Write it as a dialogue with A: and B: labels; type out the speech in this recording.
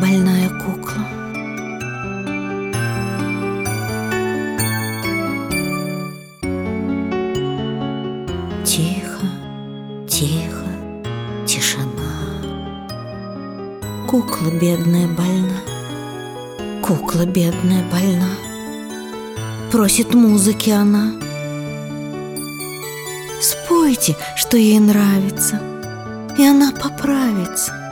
A: больная кукла. Тихо, тихо, тишина. Кукла бедная больна, кукла бедная больна. Просит музыки она. Спойте, что ей нравится, и она поправится.